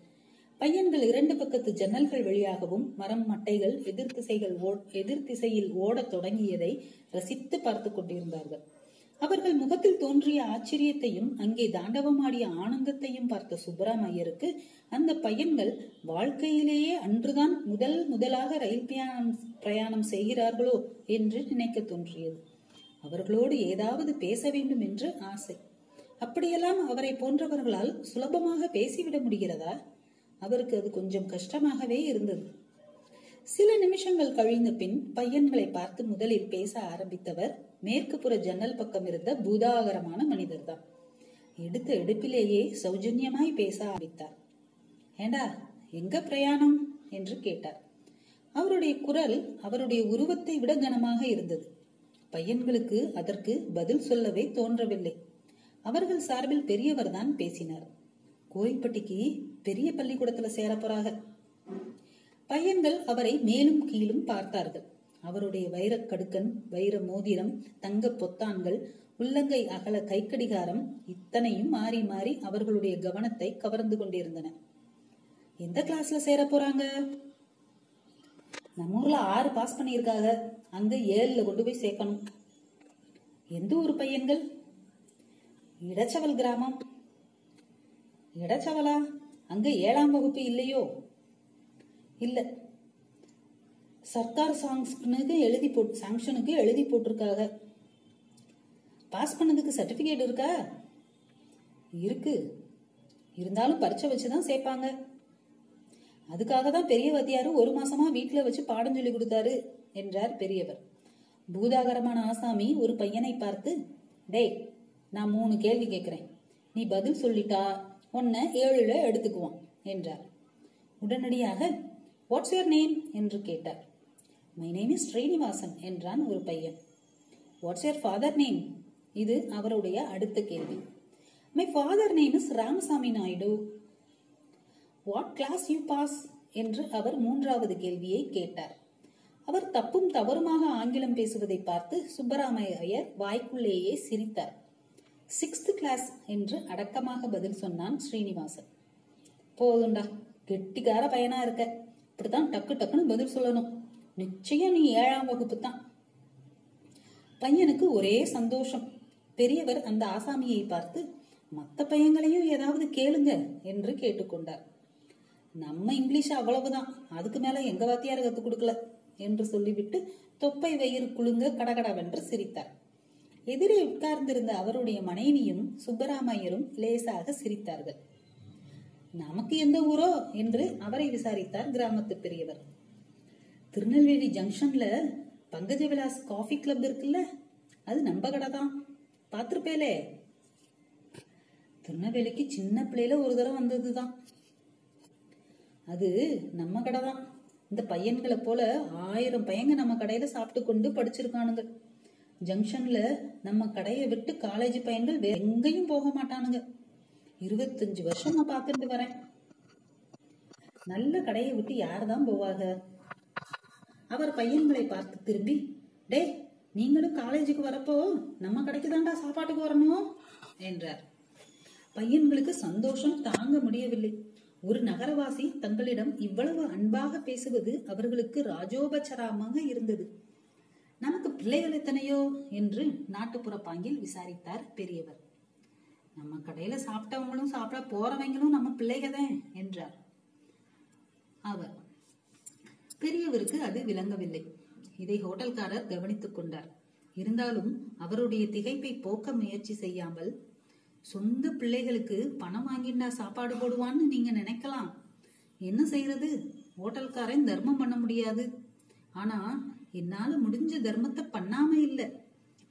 பையன்கள் இரண்டு பக்கத்து ஜன்னல்கள் வழியாகவும் மரம் மட்டைகள் எதிர் திசைகள் எதிர் திசையில் ஓடத் தொடங்கியதை ரசித்து பார்த்து கொண்டிருந்தார்கள். அவர்கள் முகத்தில் தோன்றிய ஆச்சரியத்தையும் அங்கே தாண்டவமாடிய ஆனந்தத்தையும் பார்த்த சுப்பராமையருக்கு அந்த பையன்கள் வாழ்க்கையிலேயே அன்றுதான் முதல் முதலாக ரயில் பிரயாணம் பிரயாணம் செய்கிறார்களோ என்று நினைக்க தோன்றியது. அவர்களோடு ஏதாவது பேச வேண்டும் என்று ஆசை. அப்படியெல்லாம் அவரை போன்றவர்களால் சுலபமாக பேசிவிட முடிகிறதா? அவருக்கு அது கொஞ்சம் கஷ்டமாகவே இருந்தது. சில நிமிஷங்கள் கழிந்த பின் பையன்களை பார்த்து முதலில் பேச ஆரம்பித்தவர் மேற்கு புற ஜன்னல் பக்கம் இருந்த பூதாகரமான மனிதர்தான் எடுத்த எடுப்பிலேயே சௌஜன்யமாய் பேச ஆரம்பித்தார். ஏண்டா எங்க பிரயாணம்? என்று கேட்டார். அவருடைய குரல் அவருடைய உருவத்தை விட கனமாக இருந்தது. பையன்களுக்கு அதற்கு பதில் சொல்லவே தோன்றவில்லை. அவர்கள் சார்பில் பெரியவர் தான் பேசினார். கோயில்பட்டிக்கு பெரிய பள்ளிக்கூடத்துல சேரப்போறாக பையன்கள் அவரை மேலும் கீழும் பார்த்தார்கள். அவருடைய வைரக் கடுக்கன் வைர மோதிரம் தங்க பொத்தான்கள் உள்ளங்கை அகல கைக்கடிகாரம் இத்தனையும் மாறி மாறி அவர்களுடைய கவனத்தை கவர்ந்து கொண்டிருந்தன. எந்த கிளாஸ்ல சேர போறாங்க? நம்ம ஊர்ல ஆறு பாஸ் பண்ணியிருக்காங்க அங்க ஏழுல கொண்டு போய் சேர்க்கணும். எந்த ஊர் பையன்கள்? இடச்சவல் கிராமம். இடச்சவலா? அங்க ஏழாம் வகுப்பு இல்லையோ? இல்ல. சர்க்கார் சாங்ஸ்னுக்கு எழுதி போட்டு சாங்ஷனுக்கு எழுதி போட்டிருக்காங்க பாஸ் பண்ணதுக்கு சர்டிஃபிகேட் இருக்கா? இருக்கு. இருந்தாலும் பரீட்சை வச்சுதான் சேர்ப்பாங்க. அதுக்காக தான் பெரிய வத்தியார் ஒரு மாசமா வீட்டில் வச்சு பாடம் சொல்லி கொடுத்தாரு என்றார் பெரியவர். பூதாகரமான ஆசாமி ஒரு பையனை பார்த்து டேய் நான் மூணு கேள்வி கேட்குறேன் நீ பதில் சொல்லிட்டா உன்னை ஏழுல எடுத்துக்குவான் என்றார். உடனடியாக வாட்ஸ் யுவர் நேம் என்று கேட்டார். மை நேம் இஸ் ஸ்ரீனிவாசன் என்றான் ஒரு பையன். வாட்ஸ் யர் ஃபாதர் நேம் இது அவருடைய அடுத்த கேள்வி. My father name is Ramasamy Naidu what class you pass என்று அவர் மூன்றாவது கேள்வியை கேட்டார். அவர் தப்பும் தவறுமாக ஆங்கிலம் பேசுவதை பார்த்து சுப்பராமையர் ஐயர் வாய்க்குள்ளேயே சிரித்தார். சிக்ஸ்த் கிளாஸ் என்று அடக்கமாக பதில் சொன்னான் ஸ்ரீனிவாசன். போதுண்டா கெட்டிக்கார பையனா இருக்க. இப்படித்தான் டக்கு டக்குன்னு பதில் சொல்லணும். நிச்சயம் நீ ஏழாம் வகுப்பு தான். பையனுக்கு ஒரே சந்தோஷம். பெரியவர் அந்த ஆசாமியை பார்த்து மத்த பையங்களையும் ஏதாவது கேளுங்க என்று கேட்டுக்கொண்டார். நம்ம இங்கிலீஷ் அவ்வளவுதான். அதுக்கு மேல எங்க வாத்தியார் கத்துக் கொடுக்கல என்று சொல்லிவிட்டு தொப்பை வயிறு குழுங்க கடகடவென்று சிரித்தார். எதிரே உட்கார்ந்திருந்த அவருடைய மனைவியும் சுப்பராமையரும் லேசாக சிரித்தார்கள். நமக்கு எந்த ஊரோ? என்று அவரை விசாரித்தார் கிராமத்து பெரியவர். திருநெல்வேலி ஜங்ஷன்ல பங்கஜ விலாஸ் காஃபி கிளப் இருக்குல்ல? அது நம்ம கடை தான். பார்த்துருப்பேலே. திருநெல்வேலிக்கு சின்ன பிள்ளையில ஒரு தடவை வந்ததுதான். அது நம்ம கடை தான். இந்த பையன்களை போல ஆயிரம் பையங்க நம்ம கடையில சாப்பிட்டு கொண்டு படிச்சிருக்கானுங்க. ஜங்ஷன்ல நம்ம கடையை விட்டு காலேஜ் பையன்கள் வேற எங்கேயும் போக மாட்டானுங்க. இருபத்தஞ்சு வருஷம் நான் பார்த்துட்டு வரேன். நல்ல கடையை விட்டு யார் தான் போவாங்க? அவர் பையன்களை பார்த்து திரும்பி டே நீங்களும் காலேஜுக்கு வரப்போ நம்ம கடைக்கு தாண்டா சாப்பாட்டுக்கு வரணும்? என்றார். பையன்களுக்கு சந்தோஷம் தாங்க முடியவில்லை. ஒரு நகரவாசி தங்களிடம் இவ்வளவு அன்பாக பேசுவது அவர்களுக்கு ராஜோபச்சரமாக இருந்தது. நமக்கு பிள்ளைகள் எத்தனையோ? என்று நாட்டுப்புற பாங்கில் விசாரித்தார் பெரியவர். நம்ம கடையில சாப்பிட்டவங்களும் சாப்பிட போறவங்களும் நம்ம பிள்ளைகதான் என்றார். அவர் பெரியவருக்கு அது விளங்கவில்லை. இதை ஹோட்டல்காரர் கவனித்துக் கொண்டார். இருந்தாலும் அவருடைய திகைப்பை போக்க முயற்சி செய்யாமல் சொந்த பிள்ளைகளுக்கு பணம் வாங்கிண்டா சாப்பாடு போடுவான்னு நீங்க நினைக்கலாம். என்ன செய்யறது ஹோட்டல்காரன் தர்மம் பண்ண முடியாது. ஆனா என்னால முடிஞ்ச தர்மத்தை பண்ணாம இல்ல.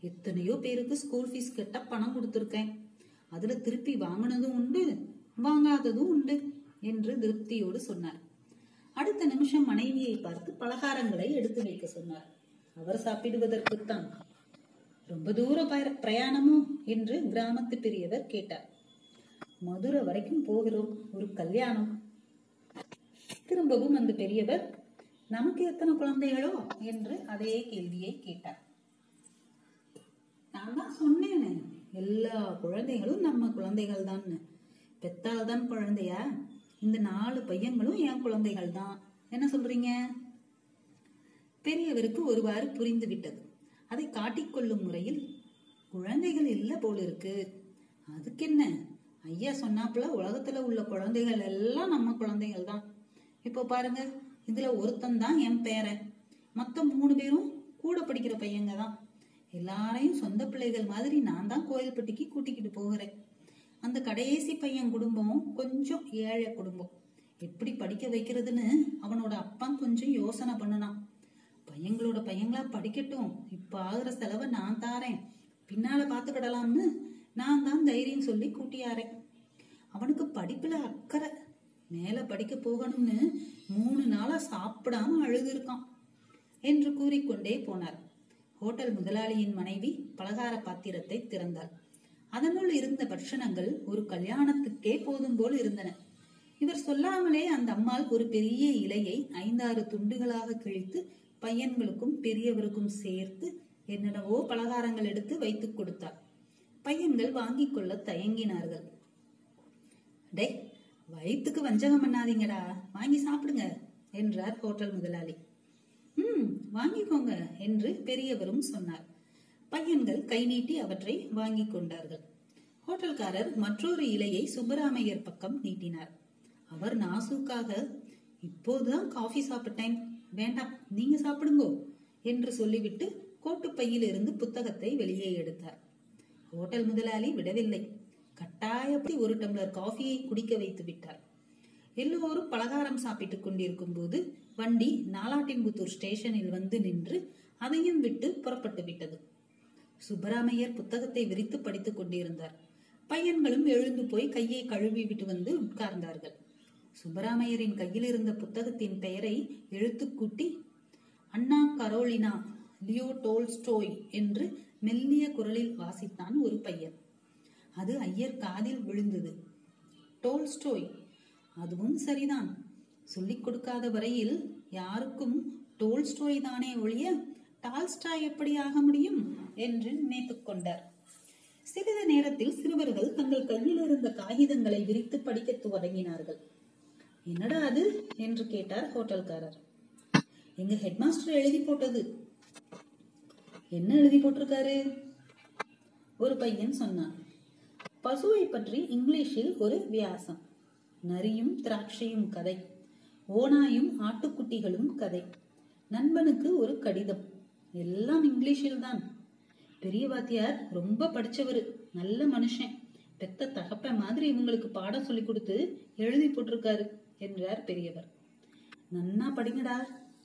எத்தனையோ பேருக்கு ஸ்கூல் ஃபீஸ் கட்ட பணம் கொடுத்துருக்கேன். அதுல திருப்பி வாங்கினதும் உண்டு வாங்காததும் உண்டு என்று திருப்தியோடு சொன்னார். அடுத்த நிமிஷம் மனைவியை பார்த்து பலகாரங்களை எடுத்து வைக்க சொன்னார். அவர் சாப்பிடுவதற்குத்தான். ரொம்ப தூர பிரயாணமோ? என்று கிராமத்து பெரியவர் கேட்டார். மதுரை வரைக்கும் போகிறோம். ஒரு கல்யாணம். திரும்பவும் அந்த பெரியவர் நமக்கு எத்தனை குழந்தைகளோ? என்று அதே கேள்வியை கேட்டார். நான் தான் சொன்னேன்னு எல்லா குழந்தைகளும் நம்ம குழந்தைகள் தான் பெத்தால் தான் குழந்தையா? இந்த நாலு பையன்களும் என் குழந்தைகள் தான் என்ன சொல்றீங்க? பெரியவருக்கு ஒருவாறு புரிந்து விட்டது அதை காட்டிக்கொள்ளும் முறையில் குழந்தைகள் இல்ல போல இருக்கு அதுக்கு என்ன ஐயா சொன்னாப்புல உலகத்துல உள்ள குழந்தைகள் எல்லாம் நம்ம குழந்தைகள் தான் இப்போ பாருங்க இதுல ஒருத்தன் தான் என் பேரன். மொத்த மூணு பேரும் கூட படிக்கிற பையங்க தான் எல்லாரையும் சொந்த பிள்ளைகள் மாதிரி நான் தான் கோயில்பட்டிக்கு கூட்டிக்கிட்டு போகிறேன். அந்த கடைசி பையன் குடும்பம் கொஞ்சம் ஏழை குடும்பம். எப்படி படிக்க வைக்கிறதுன்னு அவனோட அப்பா கொஞ்சம் யோசனை பண்ணுனான். பையங்களோட பையங்களா படிக்கட்டும். இப்ப ஆகுற செலவை நான் தாரேன். பின்னால பாத்துக்கிடலாம்னு நான் தான் தைரியம் சொல்லி கூட்டியாரேன். அவனுக்கு படிப்புல அக்கறை. மேல படிக்க போகணும்னு மூணு நாளா சாப்பிடாம அழுது இருக்கான் என்று கூறிக்கொண்டே போனார். ஹோட்டல் முதலாளியின் மனைவி பலகார பாத்திரத்தை திறந்தாள். அதனுள் இருந்த பட்சணங்கள் ஒரு கல்யாணத்துக்கே போதும் போல் இருந்தன. இவர் சொல்லாமலே அந்த அம்மாள் ஒரு பெரிய இலையை ஐந்தாறு துண்டுகளாக கிழித்து பையன்களுக்கும் பெரியவருக்கும் சேர்த்து என்னென்னவோ பலகாரங்கள் எடுத்து வைத்துக் கொடுத்தார் பையன்கள் வாங்கிக் கொள்ள தயங்கினார்கள். டே வயிற்றுக்கு வஞ்சகம் பண்ணாதீங்கடா. வாங்கி சாப்பிடுங்க என்றார் ஹோட்டல் முதலாளி. ம் வாங்கிக்கோங்க என்று பெரியவரும் சொன்னார். பையன்கள் கை நீட்டி அவற்றை வாங்கிக் கொண்டார்கள். ஹோட்டல்காரர் மற்றொரு இலையை சுப்பராமையர் பக்கம் நீட்டினார். அவர் நாசூக்காக இப்போதுதான் காஃபி சாப்பிட்டேன். வேண்டாம் நீங்க சாப்பிடுங்கோ என்று சொல்லிவிட்டு கோட்டுப்பையில் இருந்து புத்தகத்தை வெளியே எடுத்தார். ஹோட்டல் முதலாளி விடவில்லை. கட்டாயப்படி ஒரு டம்ளர் காஃபியை குடிக்க வைத்து விட்டார். எல்லோரும் பலகாரம் சாப்பிட்டுக் கொண்டிருக்கும் போது வண்டி நாலாட்டின்புத்தூர் ஸ்டேஷனில் வந்து நின்று அதையும் விட்டு புறப்பட்டு விட்டது. சுப்பராமையர் புத்தகத்தை விரித்து படித்துக் கொண்டிருந்தார். பையன்களும் எழுந்து போய் கையை கழுவி விட்டு வந்து உட்கார்ந்தார்கள். சுப்பராமையரின் கையில் இருந்த புத்தகத்தின் பெயரை எழுத்துக்கூட்டி அண்ணா கரோலினா லியோ டோல்ஸ்டோய் என்று மெல்லிய குரலில் வாசித்தான் ஒரு பையன். அது ஐயர் காதில் விழுந்தது. டோல்ஸ்டோய் அதுவும் சரிதான். சொல்லிக் கொடுக்காத வரையில் யாருக்கும் டோல்ஸ்டோய் தானே ஒழிய டால்ஸ்டாய் எப்படி ஆக முடியும் என்று நினைத்துக் கொண்டார். சிறிது நேரத்தில் சிறுவர்கள் தங்கள் கையில் இருந்த காகிதங்களை விரித்து படிக்க தொடங்கினார்கள். என்னடா அது? என்று கேட்டார் ஹோட்டல்காரர். எங்க ஹெட்மாஸ்டர் எழுதி போட்டது. என்ன எழுதி போட்டிருக்காரு? ஒரு பையன் சொன்னான். பசுவை பற்றி இங்கிலீஷில் ஒரு வியாசம். நரியும் திராட்சையும் கதை. ஓனாயும் ஆட்டுக்குட்டிகளும் கதை. நண்பனுக்கு ஒரு கடிதம். எல்லாம் இங்கிலீஷில் தான். பெரிய வாத்தியார் ரொம்ப படிச்சவர் நல்ல மனுஷன். பெத்த தகப்ப மாதிரி இவங்களுக்கு பாடம் சொல்லி கொடுத்து எழுதி போட்டிருக்காரு என்றார் பெரியவர். நன்னா படிங்கடா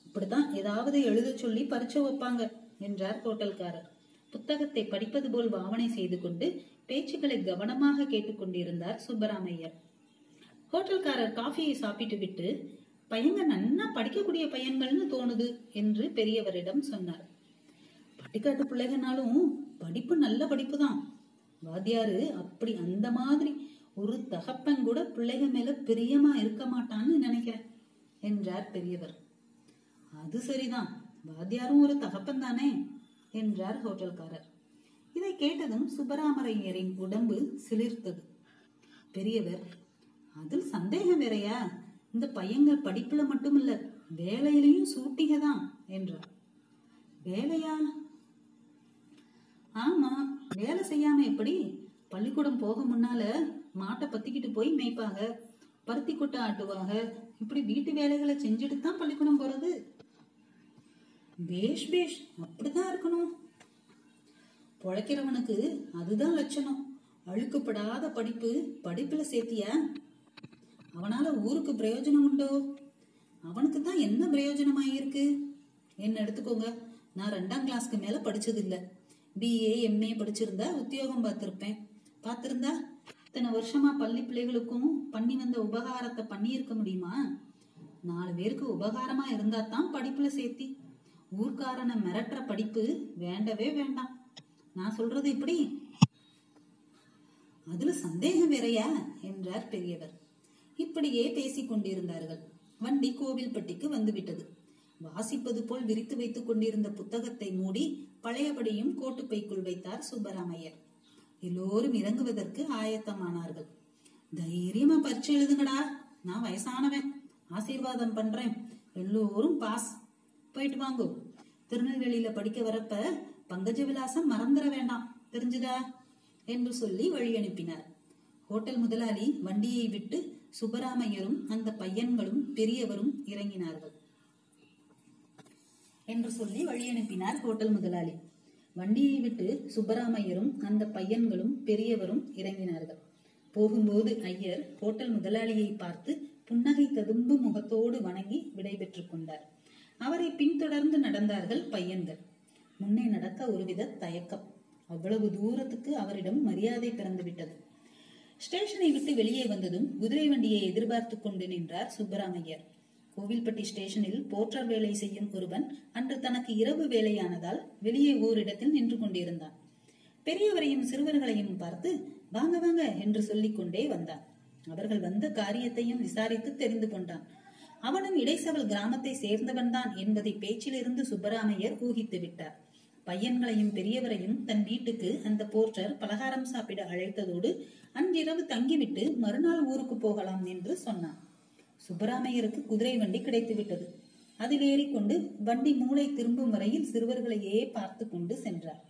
இப்படிதான் ஏதாவது எழுத சொல்லி பரிச்சை வைப்பாங்க என்றார் ஹோட்டல்காரர். புத்தகத்தை படிப்பது போல் பாவனை செய்து கொண்டு பேச்சுக்களை கவனமாக கேட்டுக்கொண்டிருந்தார் சுப்பராமையர். ஹோட்டல்காரர் காஃபியை சாப்பிட்டு விட்டு பையங்க நன்னா படிக்கக்கூடிய பையன்கள்னு தோணுது என்று பெரியவரிடம் சொன்னார். பட்டிக்காட்டு பிள்ளைகனாலும் படிப்பு நல்ல படிப்பு தான் வாத்தியாரு அப்படி அந்த மாதிரி ஒரு தகப்பன் கூட பிள்ளைக மேல பிரியமா இருக்க மாட்டான்னு நினைக்கிறேன் என்றார் பெரியவர். அது சரிதான். வாத்தியாரும் ஒரு தகப்பன் தானே என்றார் ஹோட்டல்காரர். இதை கேட்டதும் சுப்பராமரையரின் உடம்பு சிலிர்த்தது. பெரியவர் அதில் சந்தேகம் வேறையா? இந்த பையங்கள் படிப்புல மட்டும் இல்ல வேலையிலையும் சூட்டிக தான் என்றார். வேலையா? ஆமா வேலை செய்யாம எப்படி? பள்ளிக்கூடம் போக முன்னால மாட்டை பத்திக்கிட்டு போய் மேய்ப்பாங்க. பருத்தி கொட்டை ஆட்டுவாங்க. இப்படி வீட்டு வேலைகளை செஞ்சுட்டு தான் பள்ளிக்கூடம் போறது. பேஷ் பேஷ். அப்படிதான் இருக்கணும். பொழைக்கிறவனுக்கு அதுதான் லட்சணம். அழுக்கப்படாத படிப்பு படிப்புல சேர்த்தியா? அவனால ஊருக்கு பிரயோஜனம் உண்டோ? அவனுக்கு தான் என்ன பிரயோஜனமாயிருக்கு? என்ன எடுத்துக்கோங்க. நான் ரெண்டாம் கிளாஸ்க்கு மேல படிச்சது இல்லை பிஏ எம்ஏ படிச்சிருந்தா உத்தியோகம் பார்த்திருப்பேன். பார்த்திருந்தா இத்தனை வருஷமா பள்ளி பிள்ளைகளுக்கும் பண்ணி வந்த உபகாரத்தை பண்ணியிருக்க முடியுமா? நாலு பேருக்கு உபகாரமா இருந்தா தான் படிப்புல சேர்த்தி. ஊர்க்காரனை மிரட்டுற படிப்பு வேண்டவே வேண்டாம். நான் சொல்றது இப்படி. அதுல சந்தேகம் வேறையா? என்றார் பெரியவர். இப்படியே பேசிக் கொண்டிருந்தார்கள். வண்டி கோவில்பட்டிக்கு வந்துவிட்டது. வாசிப்பது போல் விரித்து வைத்துக் கொண்டிருந்த புத்தகத்தை மூடி பழையபடியும் கோட்டுப்பைக்குள் வைத்தார் சுப்பராமையர். எல்லோரும் இறங்குவதற்கு ஆயத்தமானார்கள். தைரியமா பரீட்சை எழுதுங்கடா. நான் வயசானவன். ஆசீர்வாதம் பண்றேன். எல்லோரும் பாஸ். போயிட்டு வாங்கோ. திருநெல்வேலியில படிக்க வரப்ப பங்கஜ விலாசம் மறந்துட வேண்டாம். தெரிஞ்சுதா? என்று சொல்லி வழி அனுப்பினார். ஹோட்டல் முதலாளி வண்டியை விட்டு சுப்பராமையரும் அந்த பையன்களும் பெரியவரும் இறங்கினார்கள். என்று சொல்லி வழி அனுப்பினார் ஹோட்டல் முதலாளி. வண்டியை விட்டு சுப்பராமையரும் அந்த பையன்களும் பெரியவரும் இறங்கினார்கள். போகும்போது ஐயர் ஹோட்டல் முதலாளியை பார்த்து புன்னகை ததும்பு முகத்தோடு வணங்கி விடைபெற்றுக் கொண்டார். அவரை பின்தொடர்ந்து நடந்தார்கள் பையன்கள். முன்னே நடக்க ஒருவித தயக்கம். அவ்வளவு தூரத்துக்கு அவரிடம் மரியாதை பிறந்துவிட்டது ஸ்டேஷனை விட்டு வெளியே வந்ததும் குதிரை வண்டியை எதிர்பார்த்து கொண்டு நின்றார் சுப்பராமையர். கோவில்பட்டி ஸ்டேஷனில் போற்றர் வேலை செய்யும் ஒருவன் அன்று தனக்கு இரவு வேலையானதால் வெளியே ஓரிடத்தில் நின்று கொண்டிருந்தான். பெரியவரையும் சிறுவர்களையும் பார்த்து வாங்க வாங்க என்று சொல்லிக் கொண்டே வந்தான். அவர்கள் வந்த காரியத்தையும் விசாரித்து தெரிந்து கொண்டான். அவனும் இடைசவல் கிராமத்தை சேர்ந்தவன்தான் என்பதை பேச்சிலிருந்து சுப்பராமையர் ஊகித்து விட்டார். பையன்களையும் பெரியவரையும் தன் வீட்டுக்கு அந்த போர்ட்டர் பலகாரம் சாப்பிட அழைத்ததோடு அன்றிரவு தங்கிவிட்டு மறுநாள் ஊருக்கு போகலாம் என்று சொன்னான். சுப்பராமையருக்கு குதிரை வண்டி கிடைத்துவிட்டது. அதில் ஏறிக்கொண்டு வண்டி மூளை திரும்பும் வரையில் சிறுவர்களையே பார்த்து கொண்டு சென்றார்.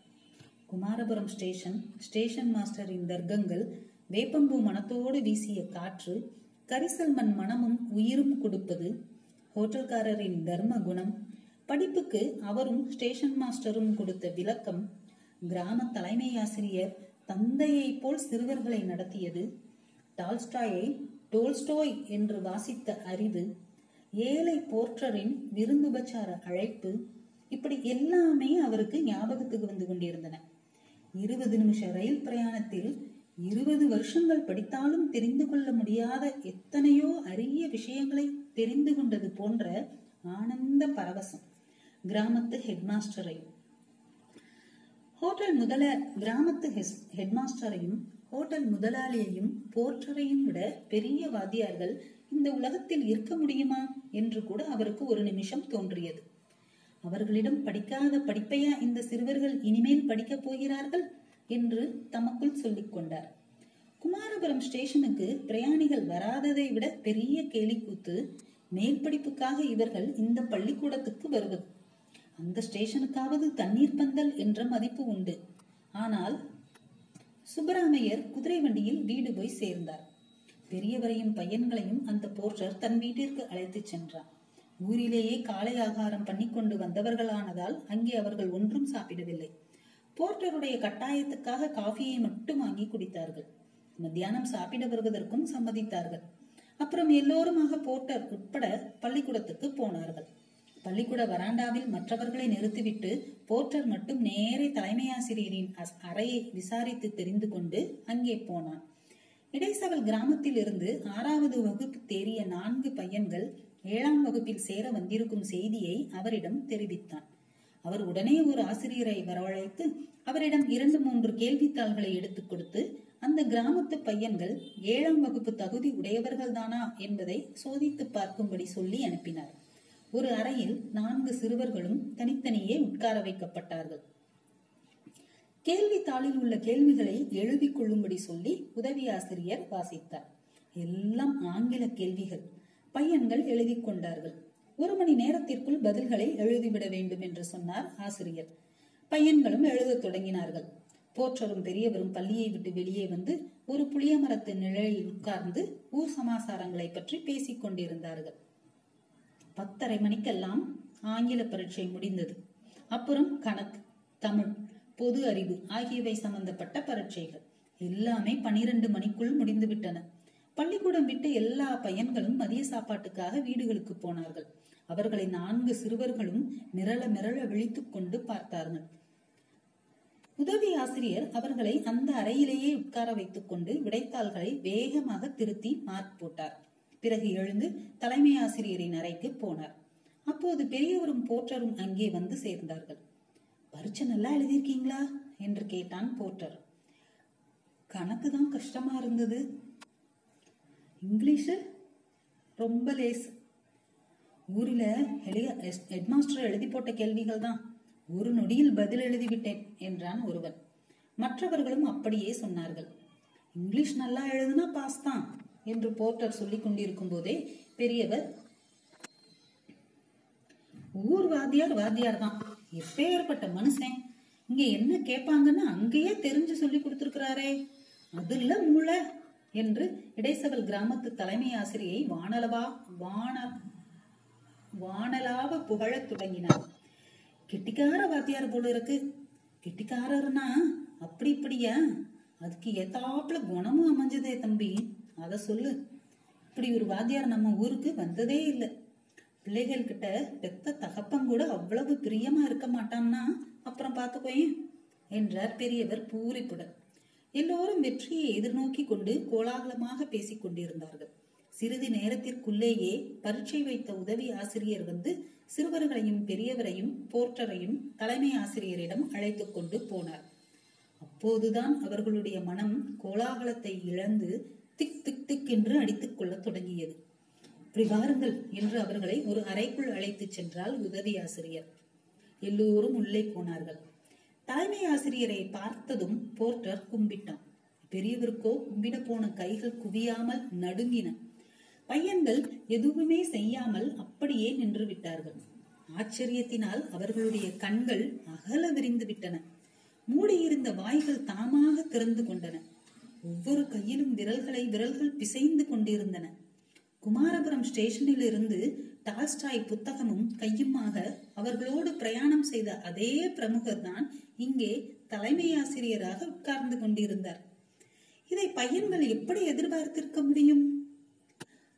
குமாரபுரம் ஸ்டேஷன் ஸ்டேஷன் மாஸ்டரின் தர்க்கங்கள் வேப்பம்பூ மனத்தோடு வீசிய காற்று கரிசல் மண் மனமும் உயிரும் கொடுப்பது ஹோட்டல்காரரின் தர்ம குணம் படிப்புக்கு அவரும் ஸ்டேஷன் மாஸ்டரும் கொடுத்த விளக்கம் கிராம தலைமை ஆசிரியர் தந்தையை போல் சிறுவர்களை நடத்தியது டால்ஸ்டாயை டோல்ஸ்டோய் என்று வாசித்த அறிவு ஏழை போர்ட்டரின் விருந்துபச்சார அழைப்பு இப்படி எல்லாமே அவருக்கு ஞாபகத்துக்கு வந்து கொண்டிருந்தன. இருபது நிமிஷ ரயில் பிரயாணத்தில் இருபது வருஷங்கள் படித்தாலும் தெரிந்து கொள்ள முடியாத எத்தனையோ அரிய விஷயங்களை தெரிந்து கொண்டது போன்ற ஆனந்த பரவசம். கிராமத்து ஹெட்மாஸ்டரையும் ஹோட்டல் முதல கிராமத்து ஹெட்மாஸ்டரையும் ஹோட்டல் முதலாளியையும் போர்ட்டரையும் விட பெரிய வாத்தியார்கள் இந்த உலகத்தில் இருக்க முடியுமா என்று கூட அவருக்கு ஒரு நிமிஷம் தோன்றியது. அவர்களிடம் படிக்காத படிப்பையா இந்த சிறுவர்கள் இனிமேல் படிக்கப் போகிறார்கள்? என்று தமக்குள் சொல்லிக் கொண்டார். குமாரபுரம் ஸ்டேஷனுக்கு பிரயாணிகள் வராததை விட பெரிய கேலிக்கூத்து மேல் படிப்புக்காக இவர்கள் இந்த பள்ளிக்கூடத்துக்கு வருவது. அந்த ஸ்டேஷனுக்காவது தண்ணீர் பந்தல் என்ற மதிப்பு உண்டு. ஆனால் சுப்பராமையர் குதிரை வண்டியில் வீடு போய் சேர்ந்தார். பெரியவரையும் பையன்களையும் அந்த போர்ட்டர் தன் வீட்டிற்கு அழைத்துச் சென்றார். ஊரிலேயே காலை ஆகாரம் பண்ணி கொண்டு வந்தவர்களானதால் அங்கே அவர்கள் ஒன்றும் சாப்பிடவில்லை. போர்ட்டருடைய கட்டாயத்துக்காக காஃபியை மட்டும் வாங்கி குடித்தார்கள். மத்தியானம் சாப்பிட வருவதற்கும் சம்மதித்தார்கள். அப்புறம் எல்லோருமாக போர்ட்டர் உட்பட பள்ளிக்கூடத்துக்கு போனார்கள். பள்ளிக்கூட வராண்டாவில் மற்றவர்களை நிறுத்திவிட்டு போர்ட்டர் மட்டும் நேரே தலைமை ஆசிரியரின் அறையை விசாரித்து தெரிந்து கொண்டு அங்கே போனான். இடைசவல் கிராமத்தில் இருந்து ஆறாவது வகுப்பு தேறிய நான்கு பையன்கள் ஏழாம் வகுப்பில் சேர வந்திருக்கும் செய்தியை அவரிடம் தெரிவித்தான். அவர் உடனே ஒரு ஆசிரியரை வரவழைத்து அவரிடம் இரண்டு மூன்று கேள்வித்தாள்களை எடுத்துக் கொடுத்து அந்த கிராமத்து பையன்கள் ஏழாம் வகுப்பு தகுதி உடையவர்கள்தானா என்பதை சோதித்து பார்க்கும்படி சொல்லி அனுப்பினார். ஒரு அறையில் நான்கு சிறுவர்களும் தனித்தனியே உட்கார வைக்கப்பட்டார்கள். கேள்வித்தாளில் உள்ள கேள்விகளை எழுதிக் கொள்ளும்படி சொல்லி உதவி ஆசிரியர் வாசித்தார். எல்லாம் ஆங்கில கேள்விகள். பையன்கள் எழுதி கொண்டார்கள். ஒரு மணி நேரத்திற்குள் பதில்களை எழுதிவிட வேண்டும் என்று சொன்னார் ஆசிரியர். பையன்களும் எழுதத் தொடங்கினார்கள். போற்றரும் பெரியவரும் பள்ளியை விட்டு வெளியே வந்து ஒரு புளிய மரத்து நிழலில் உட்கார்ந்து ஊர் சமாசாரங்களை பற்றி பேசிக் கொண்டிருந்தார்கள். பத்தரை மணிக்கெல்லாம் ஆங்கில பரீட்சை முடிந்தது. அப்புறம் கணக்கு தமிழ் பொது அறிவு ஆகியவை சம்பந்தப்பட்ட பரீட்சைகள். எல்லாமே பனிரெண்டு மணிக்குள் முடிந்துவிட்டன பள்ளிக்கூடம் விட்டு எல்லா பையன்களும் மதிய சாப்பாட்டுக்காக வீடுகளுக்கு போனார்கள். அவர்களை நான்கு சிறுவர்களும் மிரள மிரள விழித்துக் கொண்டு பார்த்தார்கள். உதவி ஆசிரியர் அவர்களை அந்த அறையிலேயே உட்கார வைத்துக் கொண்டு விடைத்தாள்களை வேகமாக திருத்தி மார்க் போட்டார். பிறகு எழுந்து தலைமை ஆசிரியரின் அறைக்கு போனார். அப்போது பெரியவரும் போற்றரும் அங்கே வந்து சேர்ந்தார்கள். பரீட்சை நல்லா எழுதியிருக்கீங்களா? என்று கேட்டான் போற்றர். கணக்கு தான் கஷ்டமா இருந்தது. இங்கிலீஷு? ரொம்ப லேஸ் ஊரில் ஹெட்மாஸ்டர் எழுதி போட்ட கேள்விகள் தான். ஒரு நொடியில் பதில் எழுதிவிட்டேன் என்றான் ஒருவன். மற்றவர்களும் அப்படியே சொன்னார்கள். இங்கிலீஷ் நல்லா எழுதுனா பாஸ் தான். என்று போர்ட்டர் சொல்லிக் கொண்டிருக்கும் போதே பெரியவர் ஊர் வாத்தியார் வாத்தியார் தான். எப்பேற்பட்ட மனுஷன். இங்க என்ன கேட்பாங்கன்னு அங்கேயே தெரிஞ்சு சொல்லி கொடுத்துருக்கிறாரே. அதுல மூளை என்று இடைசவல் கிராமத்து தலைமை ஆசிரியை வானலவா வான வானலாவ புகழத் தொடங்கினார். கெட்டிக்கார வாத்தியார் போல இருக்கு. கெட்டிக்காரர்னா அப்படி இப்படியா? அதுக்கு ஏத்தாப்புல குணமும் அமைஞ்சதே தம்பி. அத சொல்லு. இப்படி ஒரு வாத்தியார் நம்ம ஊருக்கு வந்ததே இல்லை. பிள்ளைகள் கிட்ட பெத்த தகப்பன் கூட அவ்வளவு பிரியமா இருக்க மாட்டான்னா அப்புறம் பார்த்துக்கோயேன் என்றார் பெரியவர் பூரிப்புடன். எல்லோரும் வெற்றியை எதிர்நோக்கி கொண்டு கோலாகலமாக பேசிக் கொண்டிருந்தார்கள். சிறிது நேரத்திற்குள்ளேயே பரீட்சை வைத்த உதவி ஆசிரியர் வந்து சிறுவர்களையும் பெரியவரையும் போர்ட்டரையும் தலைமை ஆசிரியரிடம் அழைத்துக் கொண்டு போனார். அப்போதுதான் அவர்களுடைய மனம் கோலாகலத்தை இழந்து திக் திக் திக் என்று அடித்துக் கொள்ளத் தொடங்கியது. இப்படி வாருங்கள் என்று அவர்களை ஒரு அறைக்குள் அழைத்துச் சென்றால் உதவி ஆசிரியர். எல்லோரும் உள்ளே போனார்கள். தலைமை ஆசிரியரை பார்த்ததும் போர்ட்டர் கும்பிட்டான். பெரியவருக்கோ கும்பிட போன கைகள் குவியாமல் நடுங்கின. பையன்கள் எதுவுமே செய்யாமல் அப்படியே நின்று விட்டார்கள். ஆச்சரியத்தினால் அவர்களுடைய கண்கள் அகல விரிந்து விட்டன. மூடியிருந்த வாய்கள் தாமாக திறந்து கொண்டன. ஒவ்வொரு கையிலும் விரல்களை விரல்கள் பிசைந்து கொண்டிருந்தன. குமாரபுரம் ஸ்டேஷனில் இருந்து டால்ஸ்டாய் புத்தகமும் கையுமாக அவர்களோடு பிரயாணம் செய்த அதே பிரமுகர் தான் இங்கே தலைமை ஆசிரியராக உட்கார்ந்து கொண்டிருந்தார். இதை பையன்கள் எப்படி எதிர்பார்த்திருக்க முடியும்?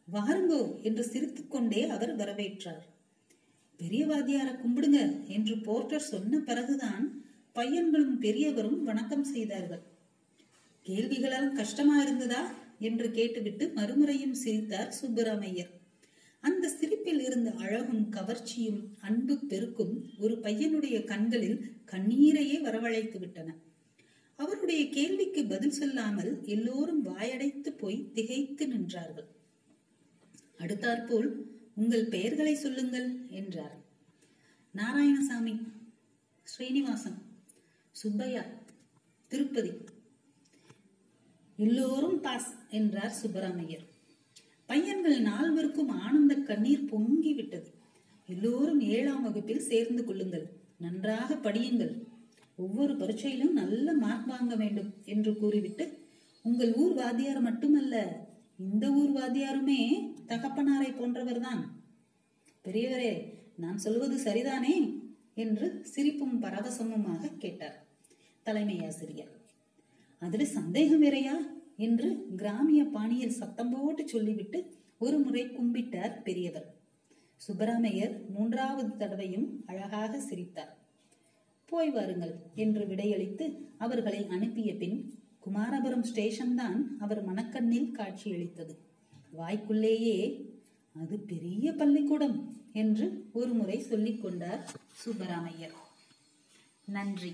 வாருங்கோ என்று சிரித்துக்கொண்டே அவர் வரவேற்றார். பெரிய வாத்தியார கும்பிடுங்க என்று போர்ட்டர் சொன்ன பிறகுதான் பையன்களும் பெரியவரும் வணக்கம் செய்தார்கள். கேள்விகளால் கஷ்டமா இருந்ததா என்று கேட்டுவிட்டு மறுமுறையும் சிரித்தார் சுப்பராமையர் அந்த சிரிப்பில் இருந்த அழகும் கவர்ச்சியும் அன்பு பெருக்கும் ஒரு பையனுடைய கண்களில் கண்ணீரையே வரவழைத்து விட்டன. அவருடைய கேள்விக்கு பதில் சொல்லாமல் எல்லோரும் வாயடைத்து போய் திகைத்து நின்றார்கள். அடுத்தாற்போல் உங்கள் பெயர்களை சொல்லுங்கள் என்றார். நாராயணசாமி ஸ்ரீனிவாசன் சுப்பையா திருப்பதி. எல்லோரும் பாஸ் என்றார் சுப்பராமையர். பையன்கள் நால்வருக்கும் ஆனந்த கண்ணீர் பொங்கி விட்டது. எல்லோரும் ஏழாம் வகுப்பில் சேர்ந்து கொள்ளுங்கள். நன்றாக படியுங்கள். ஒவ்வொரு பரீட்சையிலும் நல்ல மார்க் வாங்க வேண்டும் என்று கூறிவிட்டு உங்கள் ஊர் வாத்தியார் மட்டுமல்ல இந்த ஊர் வாத்தியாருமே தகப்பனாரை போன்றவர்தான். பெரியவரே நான் சொல்வது சரிதானே? என்று சிரிப்பும் பரவசமுமாக கேட்டார் தலைமை ஆசிரியர். அதுல சந்தேகம் வேறையா என்று கிராமிய பாணியில் சத்தம் போட்டு சொல்லிவிட்டு ஒரு முறை கும்பிட்டார் பெரியவர். சுப்பராமையர் மூன்றாவது தடவையும் அழகாக சிரித்தார். போய் வாருங்கள் என்று விடையளித்து அவர்களை அனுப்பிய பின் குமாரபுரம் ஸ்டேஷன் தான் அவர் மனக்கண்ணில் காட்சியளித்தது. வாய்க்குள்ளேயே அது பெரிய பள்ளிக்கூடம் என்று ஒரு முறை சொல்லிக் கொண்டார் சுப்பராமையர் நன்றி.